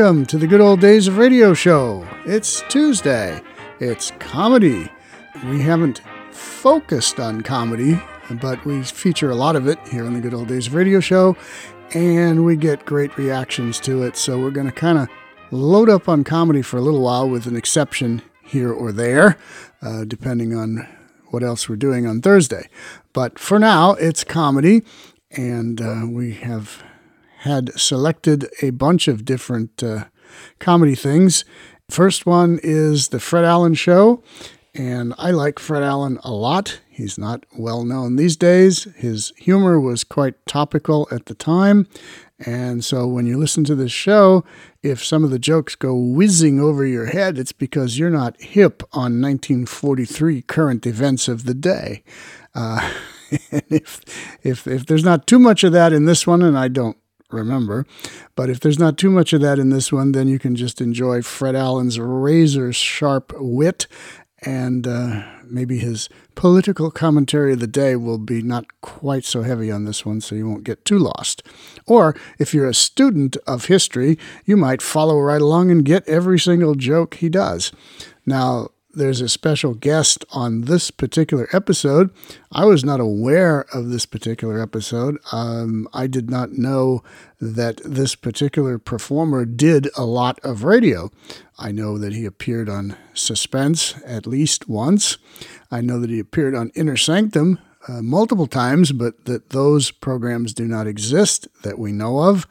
Welcome to the Good Old Days of Radio Show. It's Tuesday. It's comedy. We haven't focused on comedy, but we feature a lot of it here on the Good Old Days of Radio Show, and we get great reactions to it. So we're going to kind of load up on comedy for a little while with an exception here or there, uh, depending on what else we're doing on Thursday. But for now, it's comedy, and uh, we have had selected a bunch of different uh, comedy things. First one is The Fred Allen Show, and I like Fred Allen a lot. He's not well known these days. His humor was quite topical at the time, and so when you listen to this show, if some of the jokes go whizzing over your head, it's because you're not hip on 1943 current events of the day. Uh, and if, if, if there's not too much of that in this one, and I don't remember. But if there's not too much of that in this one, then you can just enjoy Fred Allen's razor sharp wit and uh, maybe his political commentary of the day will be not quite so heavy on this one, so you won't get too lost. Or if you're a student of history, you might follow right along and get every single joke he does. Now, there's a special guest on this particular episode. I was not aware of this particular episode. Um, I did not know that this particular performer did a lot of radio. I know that he appeared on Suspense at least once. I know that he appeared on Inner Sanctum uh, multiple times, but that those programs do not exist that we know of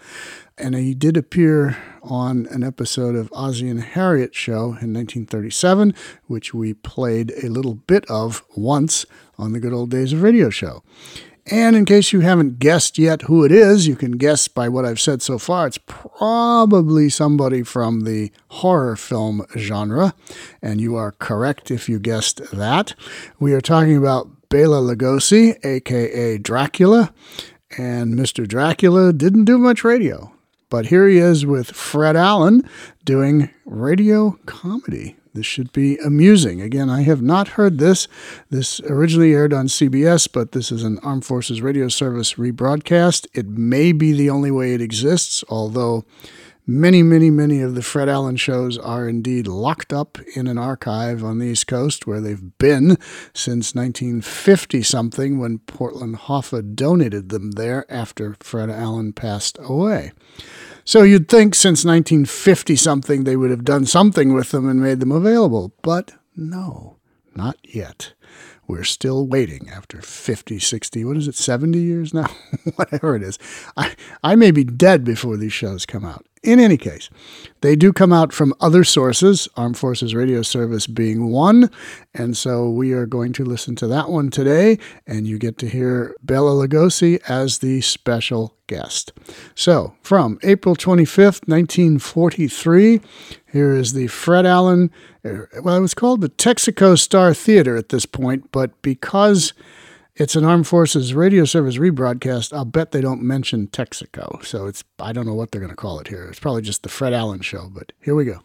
and he did appear on an episode of Ozzie and Harriet show in 1937, which we played a little bit of once on the Good Old Days of Radio show. And in case you haven't guessed yet who it is, you can guess by what I've said so far. It's probably somebody from the horror film genre, and you are correct if you guessed that. We are talking about Bela Lugosi, aka Dracula, and Mr. Dracula didn't do much radio. But here he is with Fred Allen doing radio comedy. This should be amusing. Again, I have not heard this. This originally aired on CBS, but this is an Armed Forces Radio Service rebroadcast. It may be the only way it exists, although many, many, many of the Fred Allen shows are indeed locked up in an archive on the East Coast where they've been since 1950 something when Portland Hoffa donated them there after Fred Allen passed away. So you'd think since 1950 something they would have done something with them and made them available, but no, not yet. We're still waiting after 50, 60, what is it, 70 years now? Whatever it is. I, I may be dead before these shows come out. In any case, they do come out from other sources, Armed Forces Radio Service being one. And so we are going to listen to that one today, and you get to hear Bela Lugosi as the special guest. So, from April 25th, 1943, here is the Fred Allen, uh, well, it was called the Texaco Star Theater at this point, but because it's an Armed Forces Radio Service rebroadcast. I'll bet they don't mention Texaco. So it's I don't know what they're going to call it here. It's probably just the Fred Allen show, but here we go.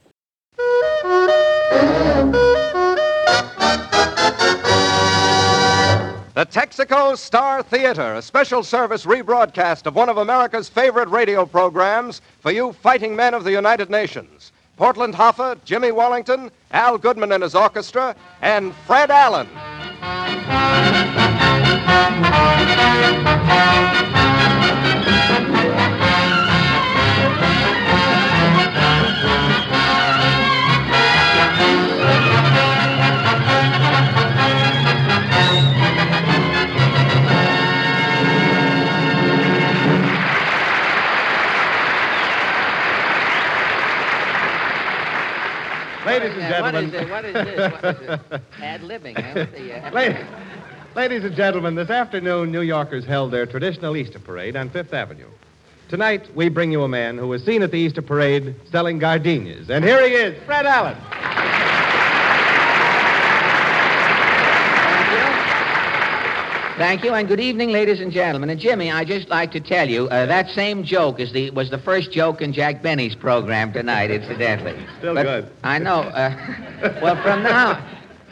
The Texaco Star Theater, a special service rebroadcast of one of America's favorite radio programs for you fighting men of the United Nations. Portland Hoffa, Jimmy Wallington, Al Goodman and his orchestra, and Fred Allen. Ladies and gentlemen. is it? What is this? What is it? Ad libbing, huh? The, uh, Ladies, ladies and gentlemen, this afternoon, New Yorkers held their traditional Easter parade on Fifth Avenue. Tonight, we bring you a man who was seen at the Easter parade selling gardenias. And here he is, Fred Allen. Thank you, and good evening, ladies and gentlemen. And Jimmy, I'd just like to tell you uh, that same joke is the was the first joke in Jack Benny's program tonight, incidentally. Still But good. I know. Uh, well, from now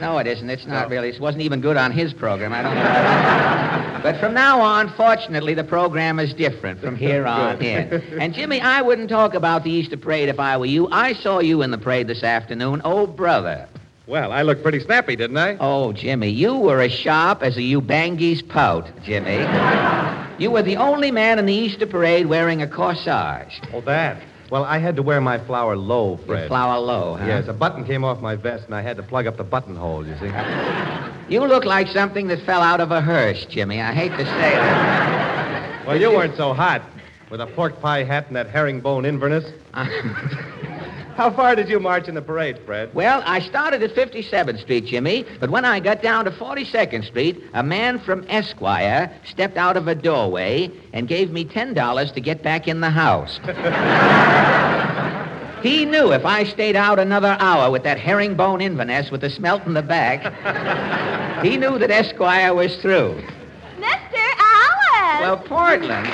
No, it isn't. It's not really. It wasn't even good on his program. I don't know. but from now on, fortunately, the program is different from here on in. And Jimmy, I wouldn't talk about the Easter parade if I were you. I saw you in the parade this afternoon. Oh, brother. Well, I looked pretty snappy, didn't I? Oh, Jimmy, you were as sharp as a Ubangi's pout, Jimmy. you were the only man in the Easter parade wearing a corsage. Oh, that. Well, I had to wear my flower low, Your Fred. flower low, huh? Yes, a button came off my vest, and I had to plug up the buttonhole, you see. You look like something that fell out of a hearse, Jimmy. I hate to say that. Well, you weren't so hot. With a pork pie hat and that herringbone Inverness. How far did you march in the parade, Fred? Well, I started at 57th Street, Jimmy, but when I got down to 42nd Street, a man from Esquire stepped out of a doorway and gave me $10 to get back in the house. he knew if I stayed out another hour with that herringbone Inverness with the smelt in the back, he knew that Esquire was through. Mr. Allen! Well, Portland.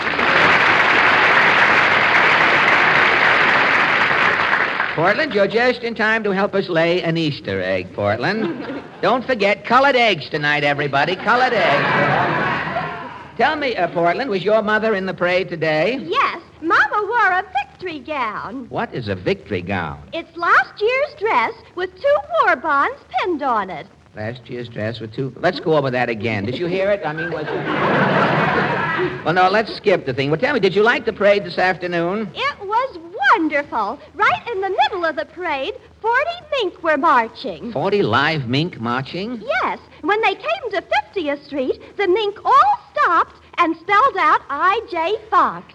Portland, you're just in time to help us lay an Easter egg, Portland. Don't forget colored eggs tonight, everybody. Colored eggs. Tell me, uh, Portland, was your mother in the parade today? yes, Mama wore a victory gown. What is a victory gown? It's last year's dress with two war bonds pinned on it. Last year's dress with two. Let's go over that again. Did you hear it? I mean, was it? Well, no, let's skip the thing. Well, tell me, did you like the parade this afternoon? It was wonderful. Right in the middle of the parade, 40 mink were marching. 40 live mink marching? Yes, when they came to 50th Street, the mink all stopped and spelled out I.J. Fox.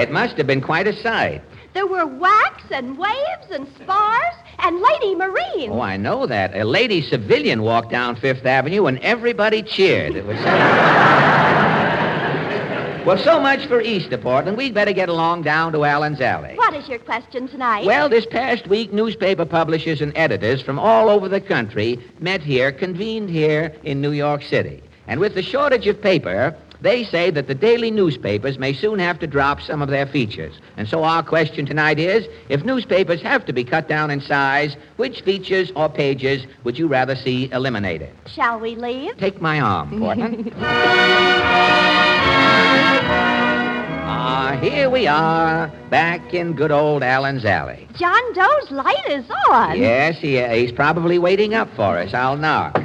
It must have been quite a sight. There were WACs and waves and spars and Lady Marine. Oh, I know that. A lady civilian walked down Fifth Avenue and everybody cheered. It was. Well, so much for Easter, Portland. We'd better get along down to Allen's Alley. What is your question tonight? Well, this past week, newspaper publishers and editors from all over the country met here, convened here in New York City. And with the shortage of paper, they say that the daily newspapers may soon have to drop some of their features. And so our question tonight is, if newspapers have to be cut down in size, which features or pages would you rather see eliminated? Shall we leave? Take my arm, Portland. Ah, here we are, back in good old Allen's Alley. John Doe's light is on. Yes, he, uh, he's probably waiting up for us. I'll knock.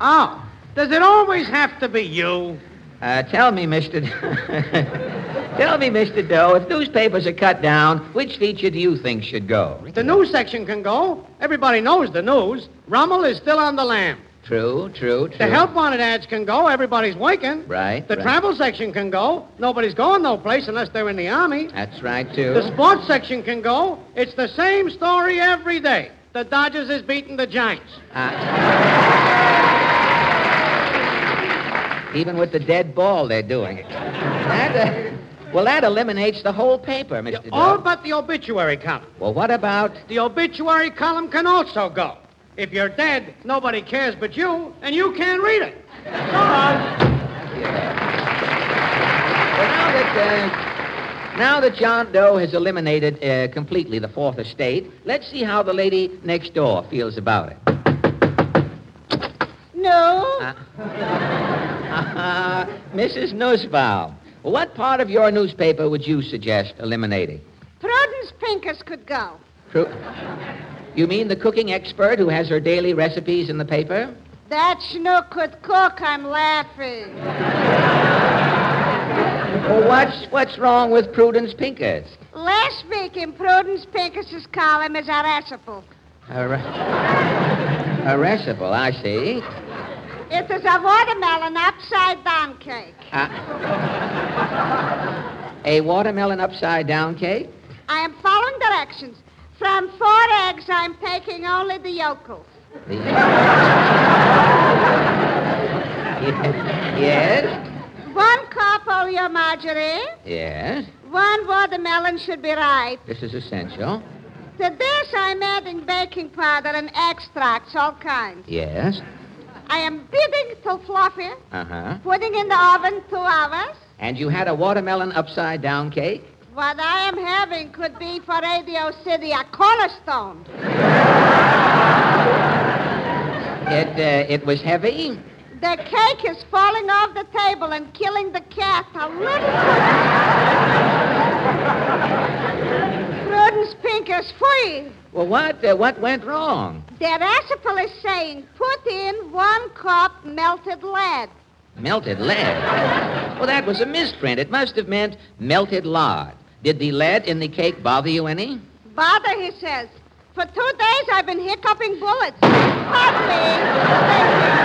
Oh, does it always have to be you? Uh, tell me, Mr. tell me, Mr. Doe, if newspapers are cut down, which feature do you think should go? The news section can go. Everybody knows the news. Rommel is still on the lam. True, true, true. The help wanted ads can go. Everybody's working. Right, The right. travel section can go. Nobody's going no place unless they're in the army. That's right, too. The sports section can go. It's the same story every day. The Dodgers is beating the Giants. Even with the dead ball, they're doing it. That, uh, well, that eliminates the whole paper, Mr. All but the obituary column. Well, what about... The obituary column can also go. If you're dead, nobody cares but you, and you can't read it. So long. Well, now that, uh, now that John Doe has eliminated uh, completely the Fourth Estate, let's see how the lady next door feels about it. No. Uh, Mrs. Nussbaum, what part of your newspaper would you suggest eliminating? Prudence Pincus could go. True. You mean the cooking expert who has her daily recipes in the paper? That schnook could cook. I'm laughing. Well, what's, what's wrong with Prudence Pincus? Last week in Prudence Pincus's column is a recipe. A, re- a recipe, I see. It is a watermelon upside down cake. Uh, a watermelon upside down cake? I am following directions. From four eggs, I'm taking only the yolks. yes, One cup oleo margarine. yes. One watermelon should be ripe. This is essential. To this, I'm adding baking powder and extracts, all kinds. Yes. I am beating till fluffy, Uh huh. putting in the oven two hours. And you had a watermelon upside down cake? What I am having could be for Radio City a cornerstone. It, uh, it was heavy? The cake is falling off the table and killing the cat a little. Prudence Pink is free. Well, what, uh, what went wrong? The recipe is saying put in one cup melted lead. Melted lead. well, that was a misprint. It must have meant melted lard. Did the lead in the cake bother you any? Bother, he says. For two days I've been hiccuping bullets. Pardon me.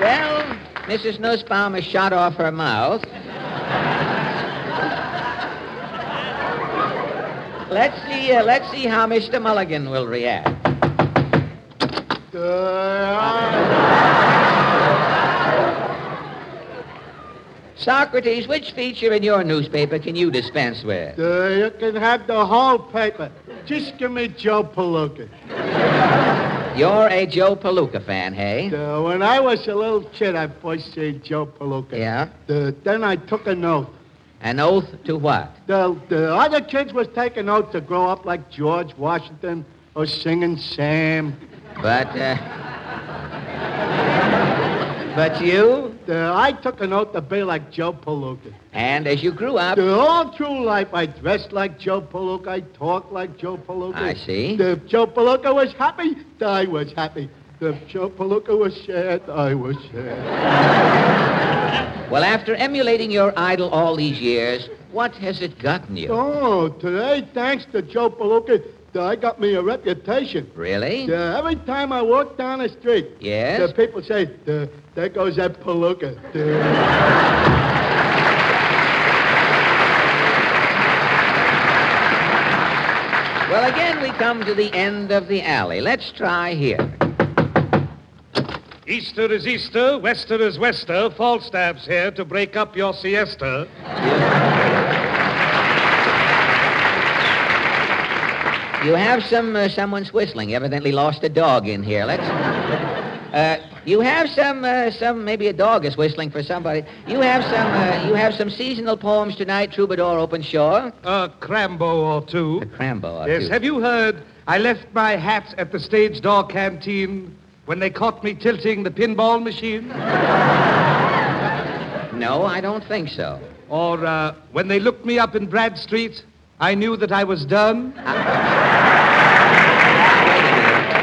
Well, Mrs. Nussbaum has shot off her mouth. let's see. Uh, let's see how Mr. Mulligan will react. Socrates, which feature in your newspaper can you dispense with? Uh, you can have the whole paper. Just give me Joe Palooka. You're a Joe Palooka fan, hey? Uh, when I was a little kid, I first seen Joe Palooka. Yeah? Uh, then I took an oath. An oath to what? The, the other kids was taking oath to grow up like George Washington or singing Sam. But, uh... but you? Uh, I took an oath to be like Joe Palooka. And as you grew up... The all through life, I dressed like Joe Palooka. I talked like Joe Palooka. I see. The Joe Palooka was happy, I was happy. The Joe Palooka was sad, I was sad. Well, after emulating your idol all these years, what has it gotten you? Oh, today, thanks to Joe Palooka, I got me a reputation. Really? Uh, every time I walk down the street, Yes? the people say, uh, there goes that Palooka. Well, again, we come to the end of the alley. Let's try here. Easter is Easter, Wester is Wester. Falstaff's here to break up your siesta. You have some uh, someone's whistling. Evidently lost a dog in here. Let's. Uh, you have some uh, some maybe a dog is whistling for somebody. You have some uh, you have some seasonal poems tonight. Troubadour Openshaw. A crambo or two. A crambo. or Yes, two. have you heard? I left my hat at the stage door canteen when they caught me tilting the pinball machine. No, I don't think so. Or uh, when they looked me up in Bradstreet, I knew that I was done.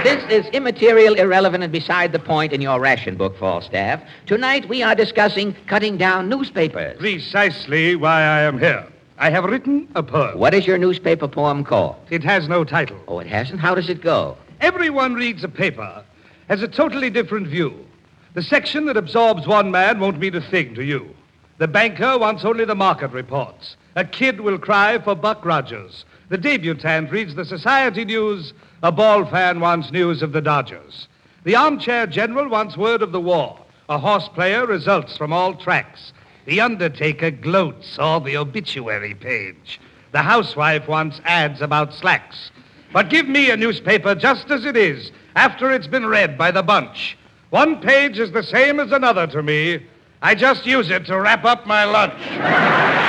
This is immaterial, irrelevant, and beside the point in your ration book, Falstaff. Tonight we are discussing cutting down newspapers. Precisely why I am here. I have written a poem. What is your newspaper poem called? It has no title. Oh, it hasn't? How does it go? Everyone reads a paper has a totally different view. The section that absorbs one man won't mean a thing to you. The banker wants only the market reports. A kid will cry for Buck Rogers. The debutante reads the society news. A ball fan wants news of the Dodgers. The armchair general wants word of the war. A horse player results from all tracks. The undertaker gloats all the obituary page. The housewife wants ads about slacks. But give me a newspaper just as it is, after it's been read by the bunch. One page is the same as another to me. I just use it to wrap up my lunch.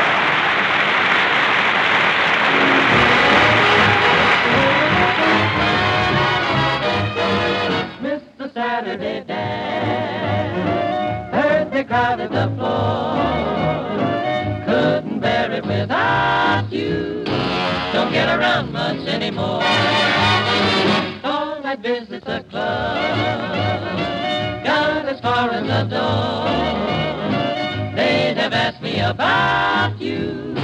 the floor. Couldn't bear it without you. Don't get around much anymore. All that visits the club got as far as the door. They'd have asked me about you.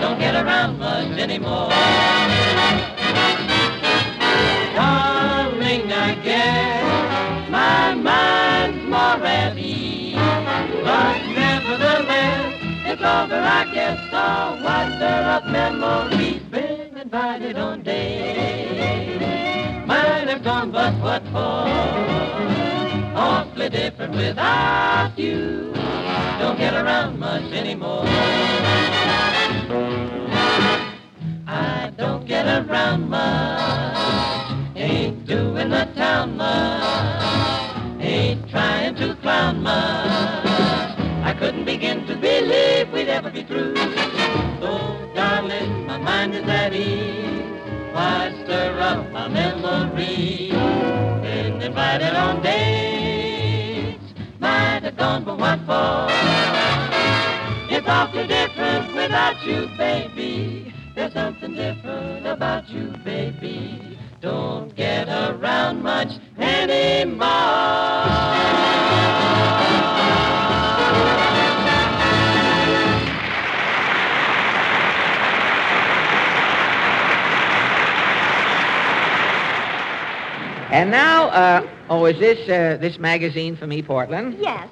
Don't get around much anymore. I guess over, I guess. I'll of memories. Been invited on days. Might have gone, but what for? Awfully different without you. Don't get around much anymore. I don't get around much. Without you, baby. There's something different about you, baby. Don't get around much anymore. And now, uh, oh, is this uh, this magazine for me, Portland? Yes,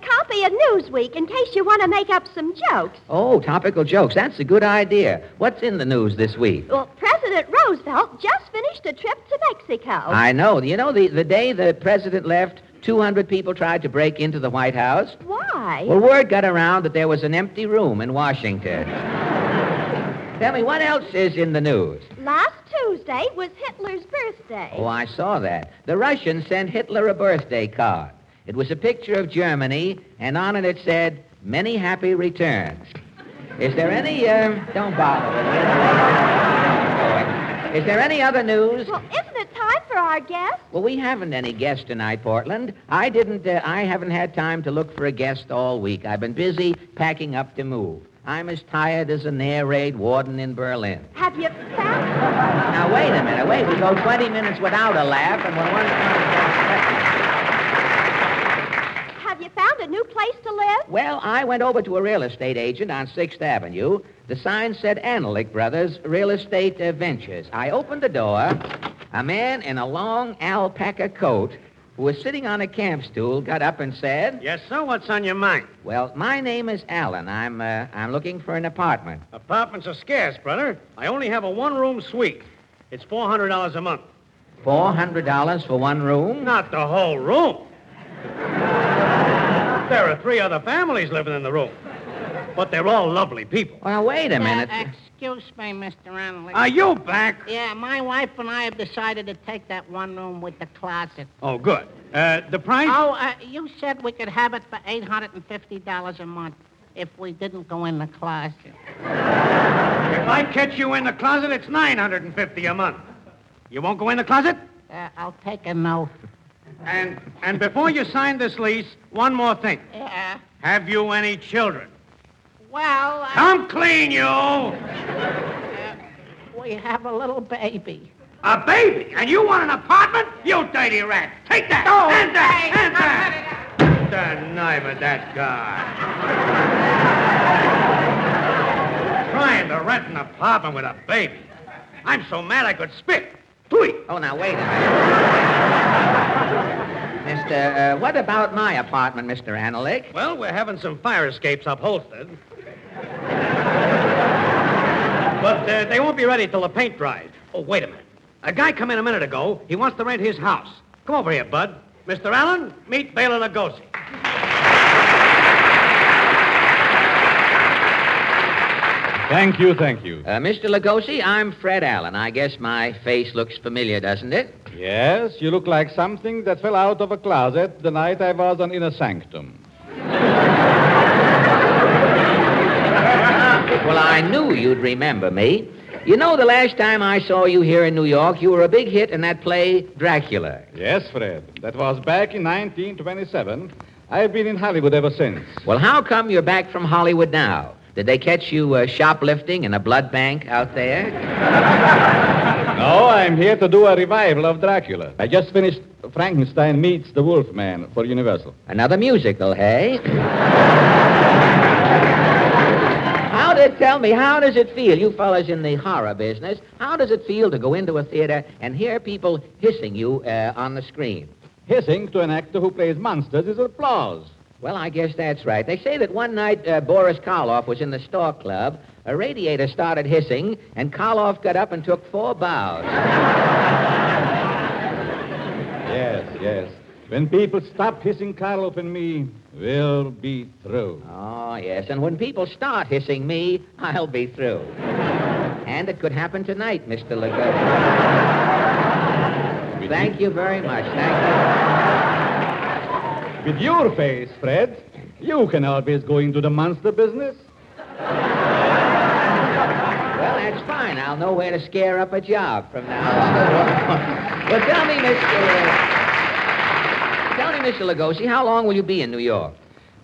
copy of Newsweek in case you want to make up some jokes. Oh, topical jokes. That's a good idea. What's in the news this week? Well, President Roosevelt just finished a trip to Mexico. I know. You know, the, the day the president left, 200 people tried to break into the White House. Why? Well, word got around that there was an empty room in Washington. Tell me, what else is in the news? Last Tuesday was Hitler's birthday. Oh, I saw that. The Russians sent Hitler a birthday card. It was a picture of Germany, and on it it said, Many happy returns. Is there any, uh, don't bother. Is there any other news? Well, isn't it time for our guest? Well, we haven't any guest tonight, Portland. I didn't, uh, I haven't had time to look for a guest all week. I've been busy packing up to move. I'm as tired as an air raid warden in Berlin. Have you found... Now, wait a minute. Wait. We go 20 minutes without a laugh, and when one found a new place to live? Well, I went over to a real estate agent on 6th Avenue. The sign said Analik Brothers Real Estate uh, Ventures. I opened the door. A man in a long alpaca coat who was sitting on a camp stool got up and said, Yes, sir. What's on your mind? Well, my name is Allen. I'm, uh, I'm looking for an apartment. Apartments are scarce, brother. I only have a one-room suite. It's $400 a month. $400 for one room? Not the whole room. There are three other families living in the room. But they're all lovely people. Well, wait a Uh, minute. excuse me, Mr. Anley. Are you back? Yeah, my wife and I have decided to take that one room with the closet. Oh, good. Uh, the price? Oh, uh, you said we could have it for $850 a month if we didn't go in the closet. If I catch you in the closet, it's 950 a month. You won't go in the closet? Uh, I'll take a note. And and before you sign this lease, one more thing. Yeah. Have you any children? Well, uh, Come clean, you! we have a little baby. A baby? And you want an apartment? You dirty rat! Take that! Hand that! Hand that! The knife of that guy. Trying to rent an apartment with a baby. I'm so mad I could spit. Hooey! Oh, now, wait a minute. Mr. Uh, what about my apartment, Mr. Analik? Well, we're having some fire escapes upholstered. But uh, they won't be ready till the paint dries. Oh, wait a minute. A guy come in a minute ago. He wants to rent his house. Come over here, Bud. Mr. Allen, meet Bela Lugosi. Thank you, thank you. Uh, Mr. Lugosi, I'm Fred Allen. I guess my face looks familiar, doesn't it? Yes, you look like something that fell out of a closet the night I was on Inner Sanctum. Well, I knew you'd remember me. You know, the last time I saw you here in New York, you were a big hit in that play, Dracula. Yes, Fred. That was back in 1927. I've been in Hollywood ever since. Well, how come you're back from Hollywood now? Did they catch you uh, shoplifting in a blood bank out there? No, I'm here to do a revival of Dracula. I just finished Frankenstein Meets the Wolfman for Universal. Another musical, hey? How did tell me, how does it feel, you fellas in the horror business, how does it feel to go into a theater and hear people hissing you uh, on the screen? Hissing to an actor who plays monsters is applause. Well, I guess that's right. They say that one night uh, Boris Karloff was in the Stork Club, a radiator started hissing, and Karloff got up and took four bows. Yes, yes. When people stop hissing Karloff and me, we'll be through. Oh, yes, and when people start hissing me, I'll be through. and it could happen tonight, Mr. Legault. Thank you very much. Thank With your face, Fred. You can always go into the monster business. Well, that's fine. I'll know where to scare up a job from now on. well, tell me, Mr. Tell me, Mr. Lugosi, how long will you be in New York?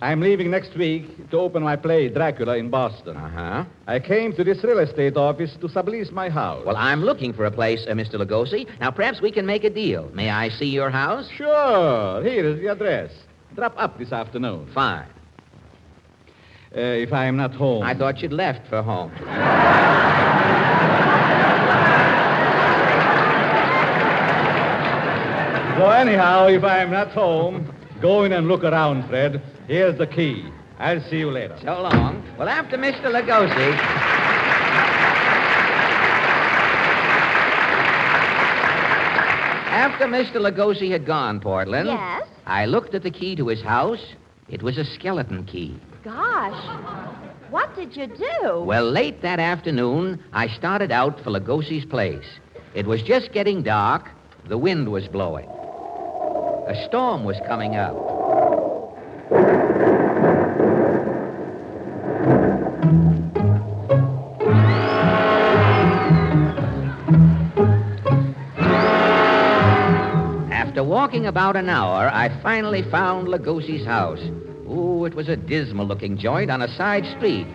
I'm leaving next week to open my play, Dracula, in Boston. Uh-huh. I came to this real estate office to sublease my house. Well, I'm looking for a place, uh, Mr. Lugosi. Now, perhaps we can make a deal. May I see your house? Sure. Here is the address. Drop up this afternoon. Fine. Uh, if I am not home. I thought you'd left for home. So, anyhow, if I am not home, go in and look around, Fred. Here's the key. I'll see you later. So long. Well, after Mr. Lugosi. After Mr. Lugosi had gone, Portland, Yes? I looked at the key to his house. It was a skeleton key. Gosh. What did you do? Well, late that afternoon, I started out for Lugosi's place. It was just getting dark. The wind was blowing. A storm was coming up. Walking about an hour, I finally found Lugosi's house. Ooh, it was a dismal looking joint on a side street.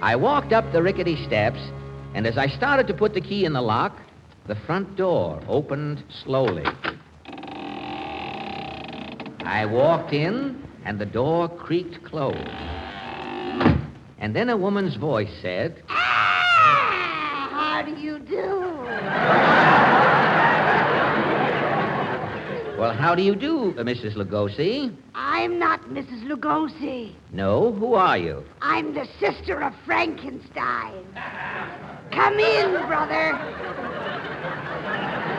I walked up the rickety steps, and as I started to put the key in the lock, the front door opened slowly. I walked in, and the door creaked closed. And then a woman's voice said, Ah! How do you do? Well, how do you do, Mrs. Lugosi? I'm not Mrs. Lugosi. No, who are you? I'm the sister of Frankenstein. Come in, brother.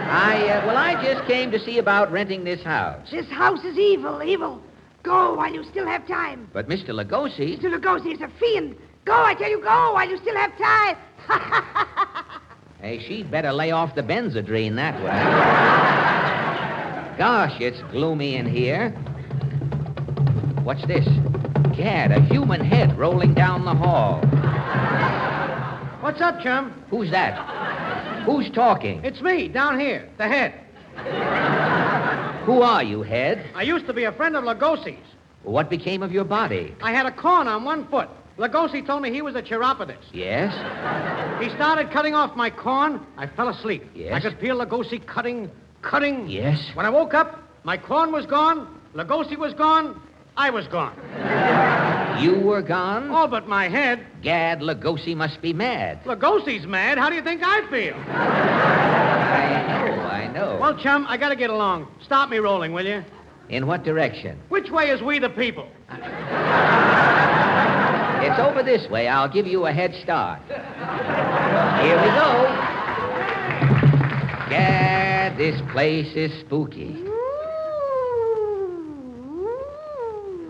I, uh, well, I just came to see about renting this house. This house is evil, evil. Go while you still have time. But Mr. Lugosi, Mr. Lugosi is a fiend. Go, I tell you, go while you still have time. hey, she'd better lay off the Benzedrine that way. Gosh, it's gloomy in here. What's this? Gad, a human head rolling down the hall. What's up, chum? Who's that? Who's talking? It's me, down here, the head. Who are you, head? I used to be a friend of Lugosi's. What became of your body? I had a corn on one foot. Lugosi told me he was a chiropodist. Yes? He started cutting off my corn. I fell asleep. Yes? I could feel Lugosi cutting, cutting. Yes? When I woke up, my corn was gone, Lugosi was gone, I was gone. You were gone? All but my head. Gad, Lugosi must be mad. Lugosi's mad. How do you think I feel? I know, I know. Well, chum, I gotta get along. Stop me rolling, will you? In what direction? Which way is we the people? It's over this way. I'll give you a head start. Here we go. Gad, this place is spooky.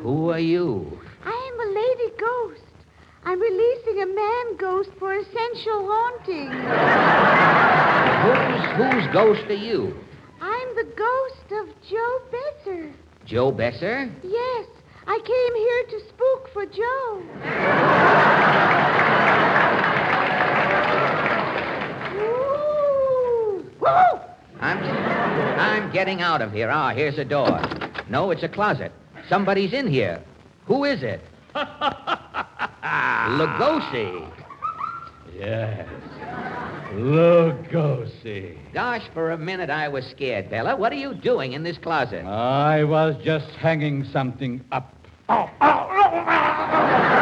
Who are you? I am a lady ghost. I'm releasing a man ghost for essential haunting. Whose, whose ghost are you? I'm the ghost of Joe Besser. Joe Besser? Yes, I came here to spook for Joe. Ooh. Woo! I'm, I'm getting out of here. Ah, here's a door. No, it's a closet. Somebody's in here. Who is it? Lugosi. Yes. Lugosi. Gosh, for a minute I was scared, Bela. What are you doing in this closet? I was just hanging something up. I see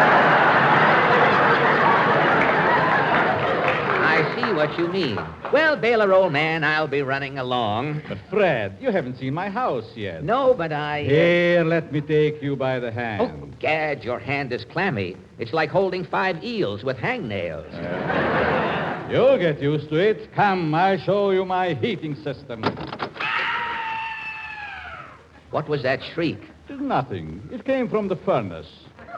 what you mean. Well, Bela, old man, I'll be running along. But, Fred, you haven't seen my house yet. No, but I. uh, Here, let me take you by the hand. Oh, Gad, your hand is clammy. It's like holding five eels with hangnails. You'll get used to it. Come, I'll show you my heating system. What was that shriek? Nothing. It came from the furnace. The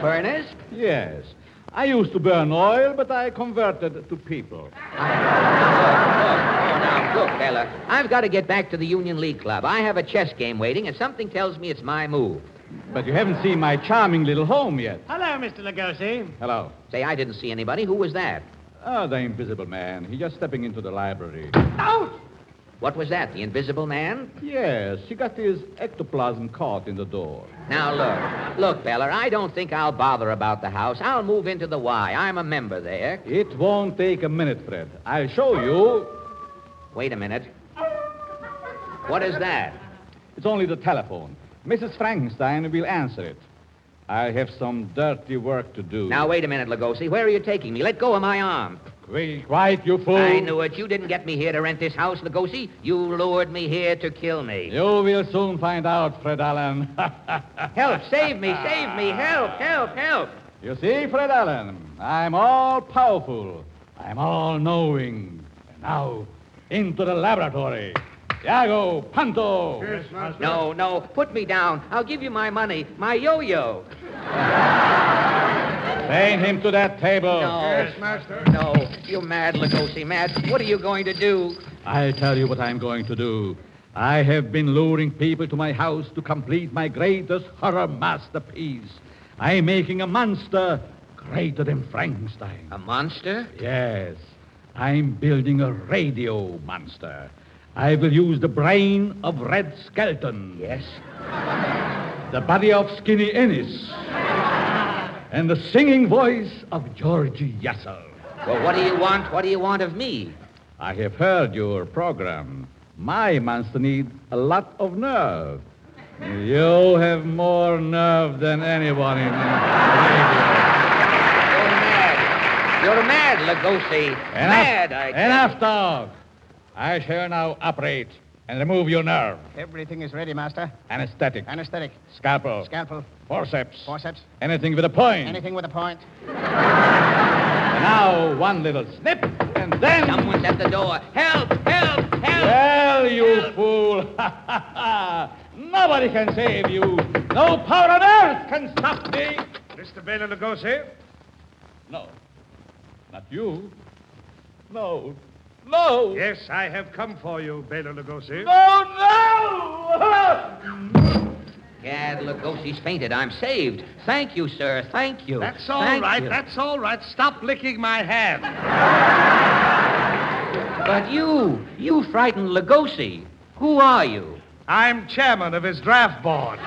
furnace? Yes. I used to burn oil, but I converted to people. Oh, now, look, Bela, I've got to get back to the Union League Club. I have a chess game waiting, and something tells me it's my move. But you haven't seen my charming little home yet. Hello, Mr. Lugosi. Hello. Say, I didn't see anybody. Who was that? Oh, the invisible man. He's just stepping into the library. Out! What was that? The Invisible Man? Yes, he got his ectoplasm caught in the door. Now, look. Look, Bela, I don't think I'll bother about the house. I'll move into the Y. I'm a member there. It won't take a minute, Fred. I'll show you. Wait a minute. What is that? It's only the telephone. Mrs. Frankenstein will answer it. I have some dirty work to do. Now, wait a minute, Lugosi. Where are you taking me? Let go of my arm. Quiet, quiet, you fool. I knew it. You didn't get me here to rent this house, Lugosi. You lured me here to kill me. You will soon find out, Fred Allen. help, save me, save me. Help, help, help. You see, Fred Allen, I'm all powerful. I'm all knowing. And now, into the laboratory. Iago, Panto. Yes, No, no, put me down. I'll give you my money, my yo-yo. Chain him to that table. No. Yes, master. No, you're mad, Lugosi, mad. What are you going to do? I'll tell you what I'm going to do. I have been luring people to my house to complete my greatest horror masterpiece. I'm making a monster greater than Frankenstein. A monster? Yes. I'm building a radio monster. I will use the brain of Red Skelton. Yes. The body of Skinnay Ennis. and the singing voice of Georgie Jessel. Well, what do you want? What do you want of me? I have heard your program. My monster needs a lot of nerve. You have more nerve than anyone in radio. You're mad, Lugosi. Enough, Mad, I enough you. talk. I shall now operate and remove your nerve. Everything is ready, Master. Anesthetic, Anesthetic, scalpel, scalpel, forceps, forceps, anything with a point. anything with a point. And now one little snip, and then. Someone's at the door. Help! Help! Help! Well, you fool. Nobody can save you. No power on earth can stop me. Mr. Bela Lugosi? No. Not you. No. No. Yes, I have come for you, Bela Lugosi. No, no! Gad, Lugosi's fainted. I'm saved. Thank you, sir. Thank you. That's all Thank right. you. That's all right. Stop licking my hand. But you, you frightened Lugosi. Who are you? I'm chairman of his draft board.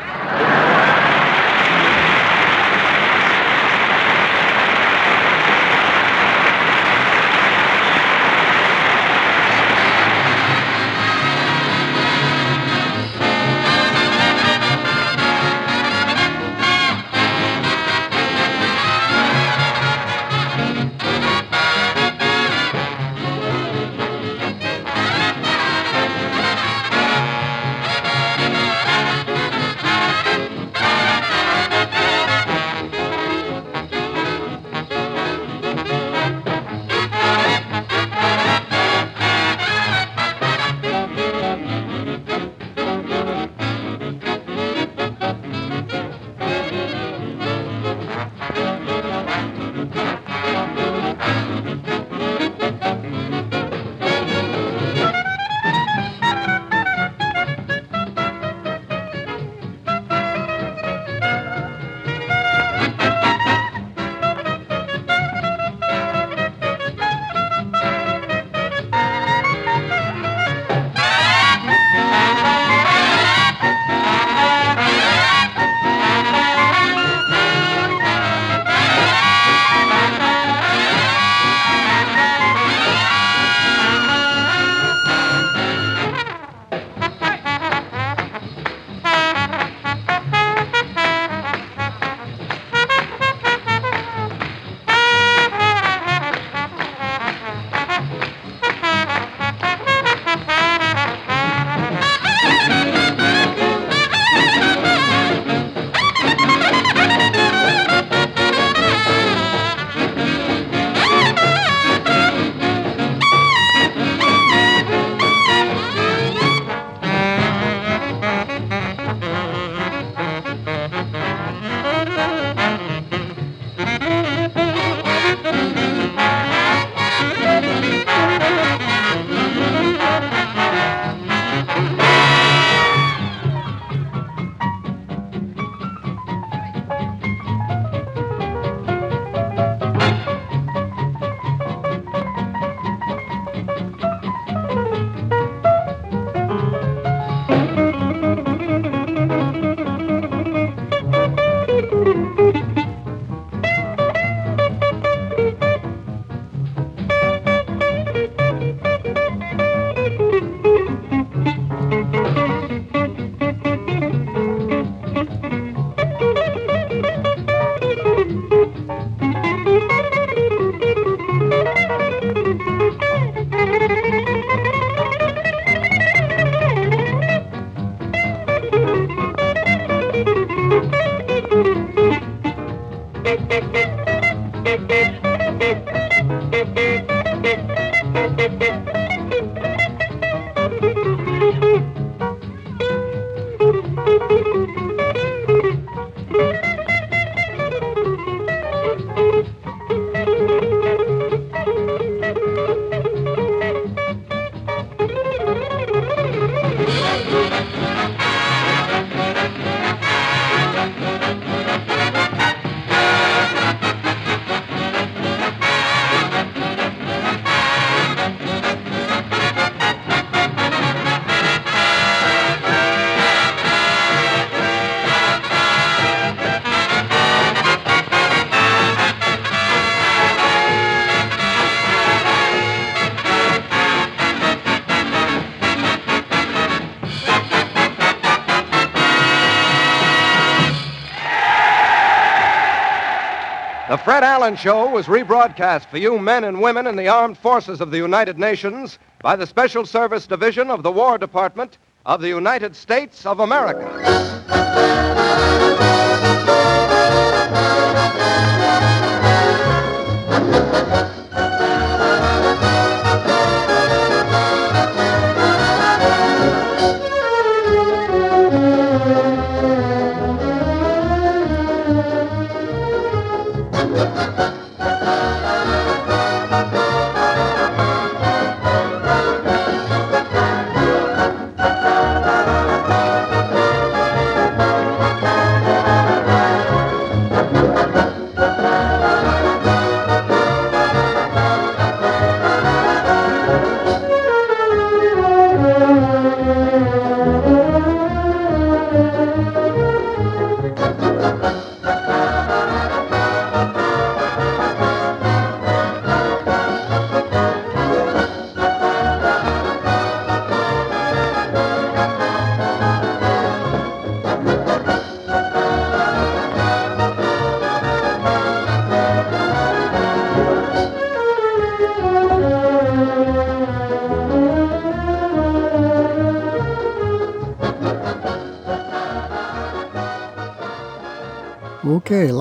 Allen Show was rebroadcast for you men and women in the armed forces of the United Nations by the Special Service Division of the War Department of the United States of America.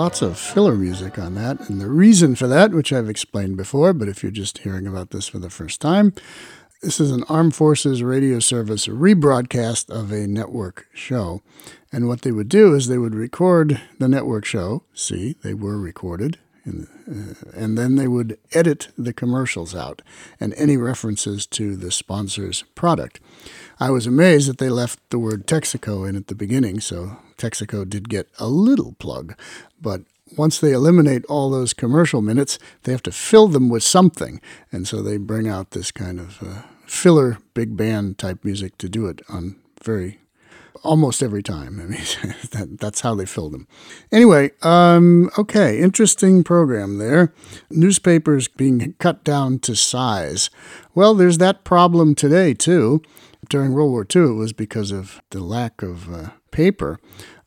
Lots of filler music on that. And the reason for that, which I've explained before, but if you're just hearing about this for the first time, this is an Armed Forces Radio Service rebroadcast of a network show. And what they would do is they would record the network show. See, they were recorded. In, uh, and then they would edit the commercials out and any references to the sponsor's product. I was amazed that they left the word Texaco in at the beginning, so Texaco did get a little plug. But once they eliminate all those commercial minutes, they have to fill them with something. And so they bring out this kind of uh, filler big band type music to do it on very almost every time. I mean, that, that's how they fill them. Anyway, um, okay, interesting program there. Newspapers being cut down to size. Well, there's that problem today, too. During World War II, it was because of the lack of uh, paper.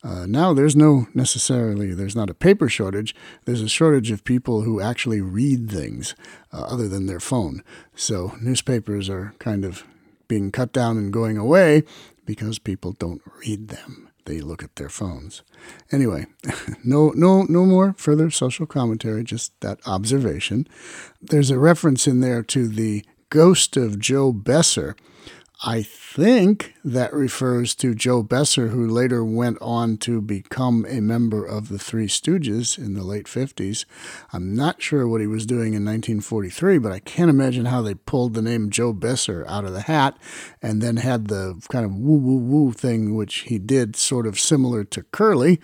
Uh, now there's no necessarily there's not a paper shortage. There's a shortage of people who actually read things uh, other than their phone. So newspapers are kind of being cut down and going away because people don't read them. They look at their phones. Anyway, no no no more further social commentary, just that observation. There's a reference in there to the ghost of Joe Besser. I think that refers to Joe Besser, who later went on to become a member of the Three Stooges in the late 50s. I'm not sure what he was doing in 1943, but I can't imagine how they pulled the name Joe Besser out of the hat and then had the kind of woo woo woo thing, which he did sort of similar to Curly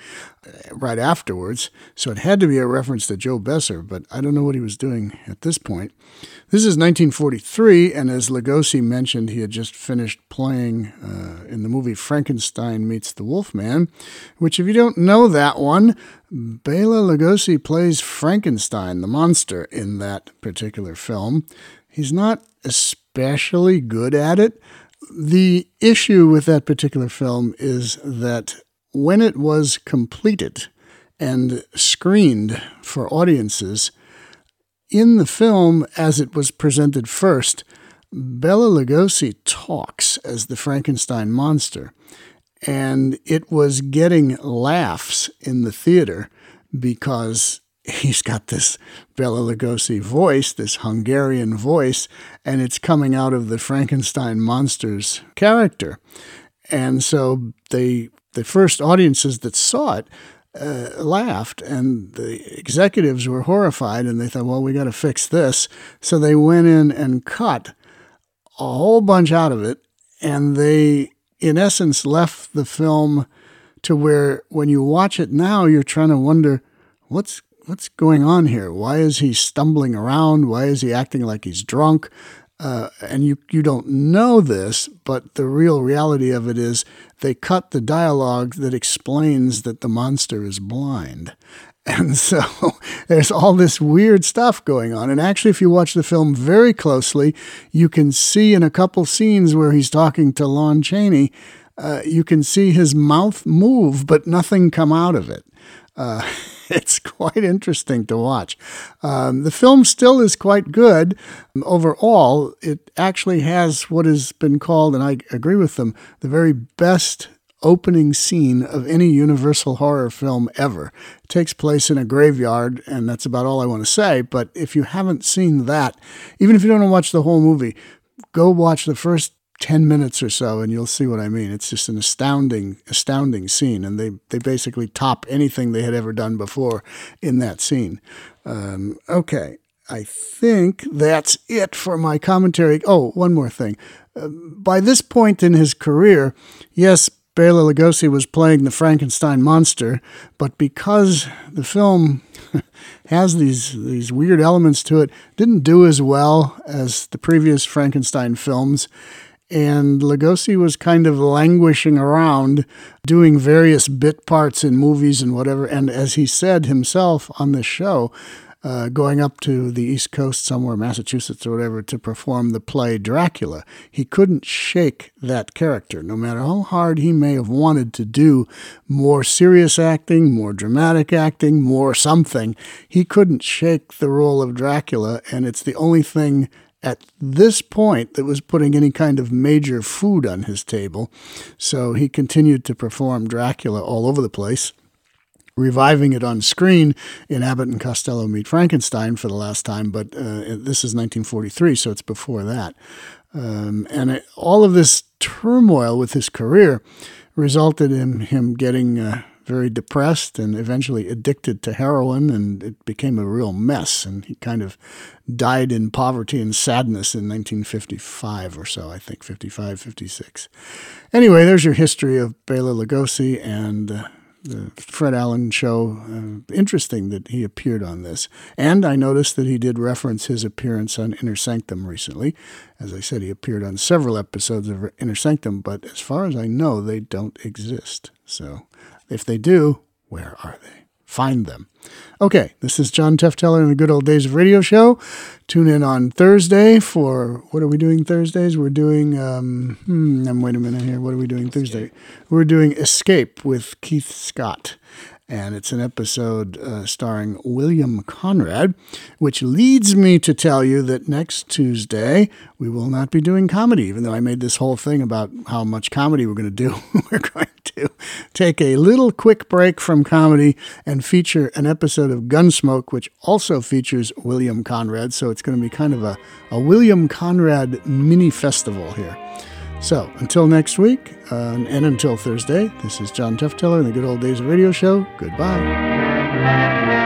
uh, right afterwards. So it had to be a reference to Joe Besser, but I don't know what he was doing at this point. This is 1943, and as Lugosi mentioned, he had just finished playing uh, in the movie Frankenstein Meets the Wolfman, which, if you don't know that one, Bela Lugosi plays Frankenstein, the monster, in that particular film. He's not especially good at it. The issue with that particular film is that when it was completed and screened for audiences, in the film, as it was presented first, Bela Lugosi talks as the Frankenstein monster, and it was getting laughs in the theater because he's got this Bela Lugosi voice, this Hungarian voice, and it's coming out of the Frankenstein monster's character. And so they the first audiences that saw it uh, laughed, and the executives were horrified, and they thought, well, we got to fix this. So they went in and cut a whole bunch out of it, and they, in essence, left the film to where when you watch it now, you're trying to wonder what's what's going on here. Why is he stumbling around? Why is he acting like he's drunk? Uh, and you, you don't know this, but the real reality of it is they cut the dialogue that explains that the monster is blind. And so there's all this weird stuff going on. And actually, if you watch the film very closely, you can see in a couple scenes where he's talking to Lon Chaney, uh, you can see his mouth move, but nothing come out of it. Uh, it's quite interesting to watch. Um, the film still is quite good. Overall, it actually has what has been called, and I agree with them, the very best opening scene of any Universal horror film ever. It takes place in a graveyard, and that's about all I want to say. But if you haven't seen that, even if you don't watch the whole movie, go watch the first 10 minutes or so and you'll see what I mean. It's just an astounding, astounding scene. And they, they basically top anything they had ever done before in that scene. Um, okay. I think that's it for my commentary. Oh, one more thing. Uh, by this point in his career, yes, Bela Lugosi was playing the Frankenstein monster, but because the film has these these weird elements to it, didn't do as well as the previous Frankenstein films, and Lugosi was kind of languishing around doing various bit parts in movies and whatever. And as he said himself on this show, uh, going up to the East Coast somewhere, Massachusetts or whatever, to perform the play Dracula. He couldn't shake that character, no matter how hard he may have wanted to do more serious acting, more dramatic acting, more something. He couldn't shake the role of Dracula, and it's the only thing at this point that was putting any kind of major food on his table. So he continued to perform Dracula all over the place reviving it on screen in Abbott and Costello Meet Frankenstein for the last time, but uh, this is 1943, so it's before that. Um, and it, all of this turmoil with his career resulted in him getting uh, very depressed and eventually addicted to heroin, and it became a real mess. And he kind of died in poverty and sadness in 1955 or so, I think, 55, 56. Anyway, there's your history of Bela Lugosi and. Uh, the Fred Allen show. Uh, interesting that he appeared on this. And I noticed that he did reference his appearance on Inner Sanctum recently. As I said, he appeared on several episodes of Inner Sanctum, but as far as I know, they don't exist. So if they do, where are they? Find them. Okay, this is John Tefteller in the Good Old Days of Radio Show. Tune in on Thursday for what are we doing Thursdays? We're doing, um, hmm, wait a minute here. What are we doing Thursday? We're doing Escape with Keith Scott and it's an episode uh, starring William Conrad, which leads me to tell you that next Tuesday we will not be doing comedy, even though I made this whole thing about how much comedy we're going to do. we're going to take a little quick break from comedy and feature an episode of Gunsmoke, which also features William Conrad. So it's going to be kind of a, a William Conrad mini festival here. So until next week, uh, and until Thursday, this is John Tefteller in the Good Old Days of Radio Show. Goodbye.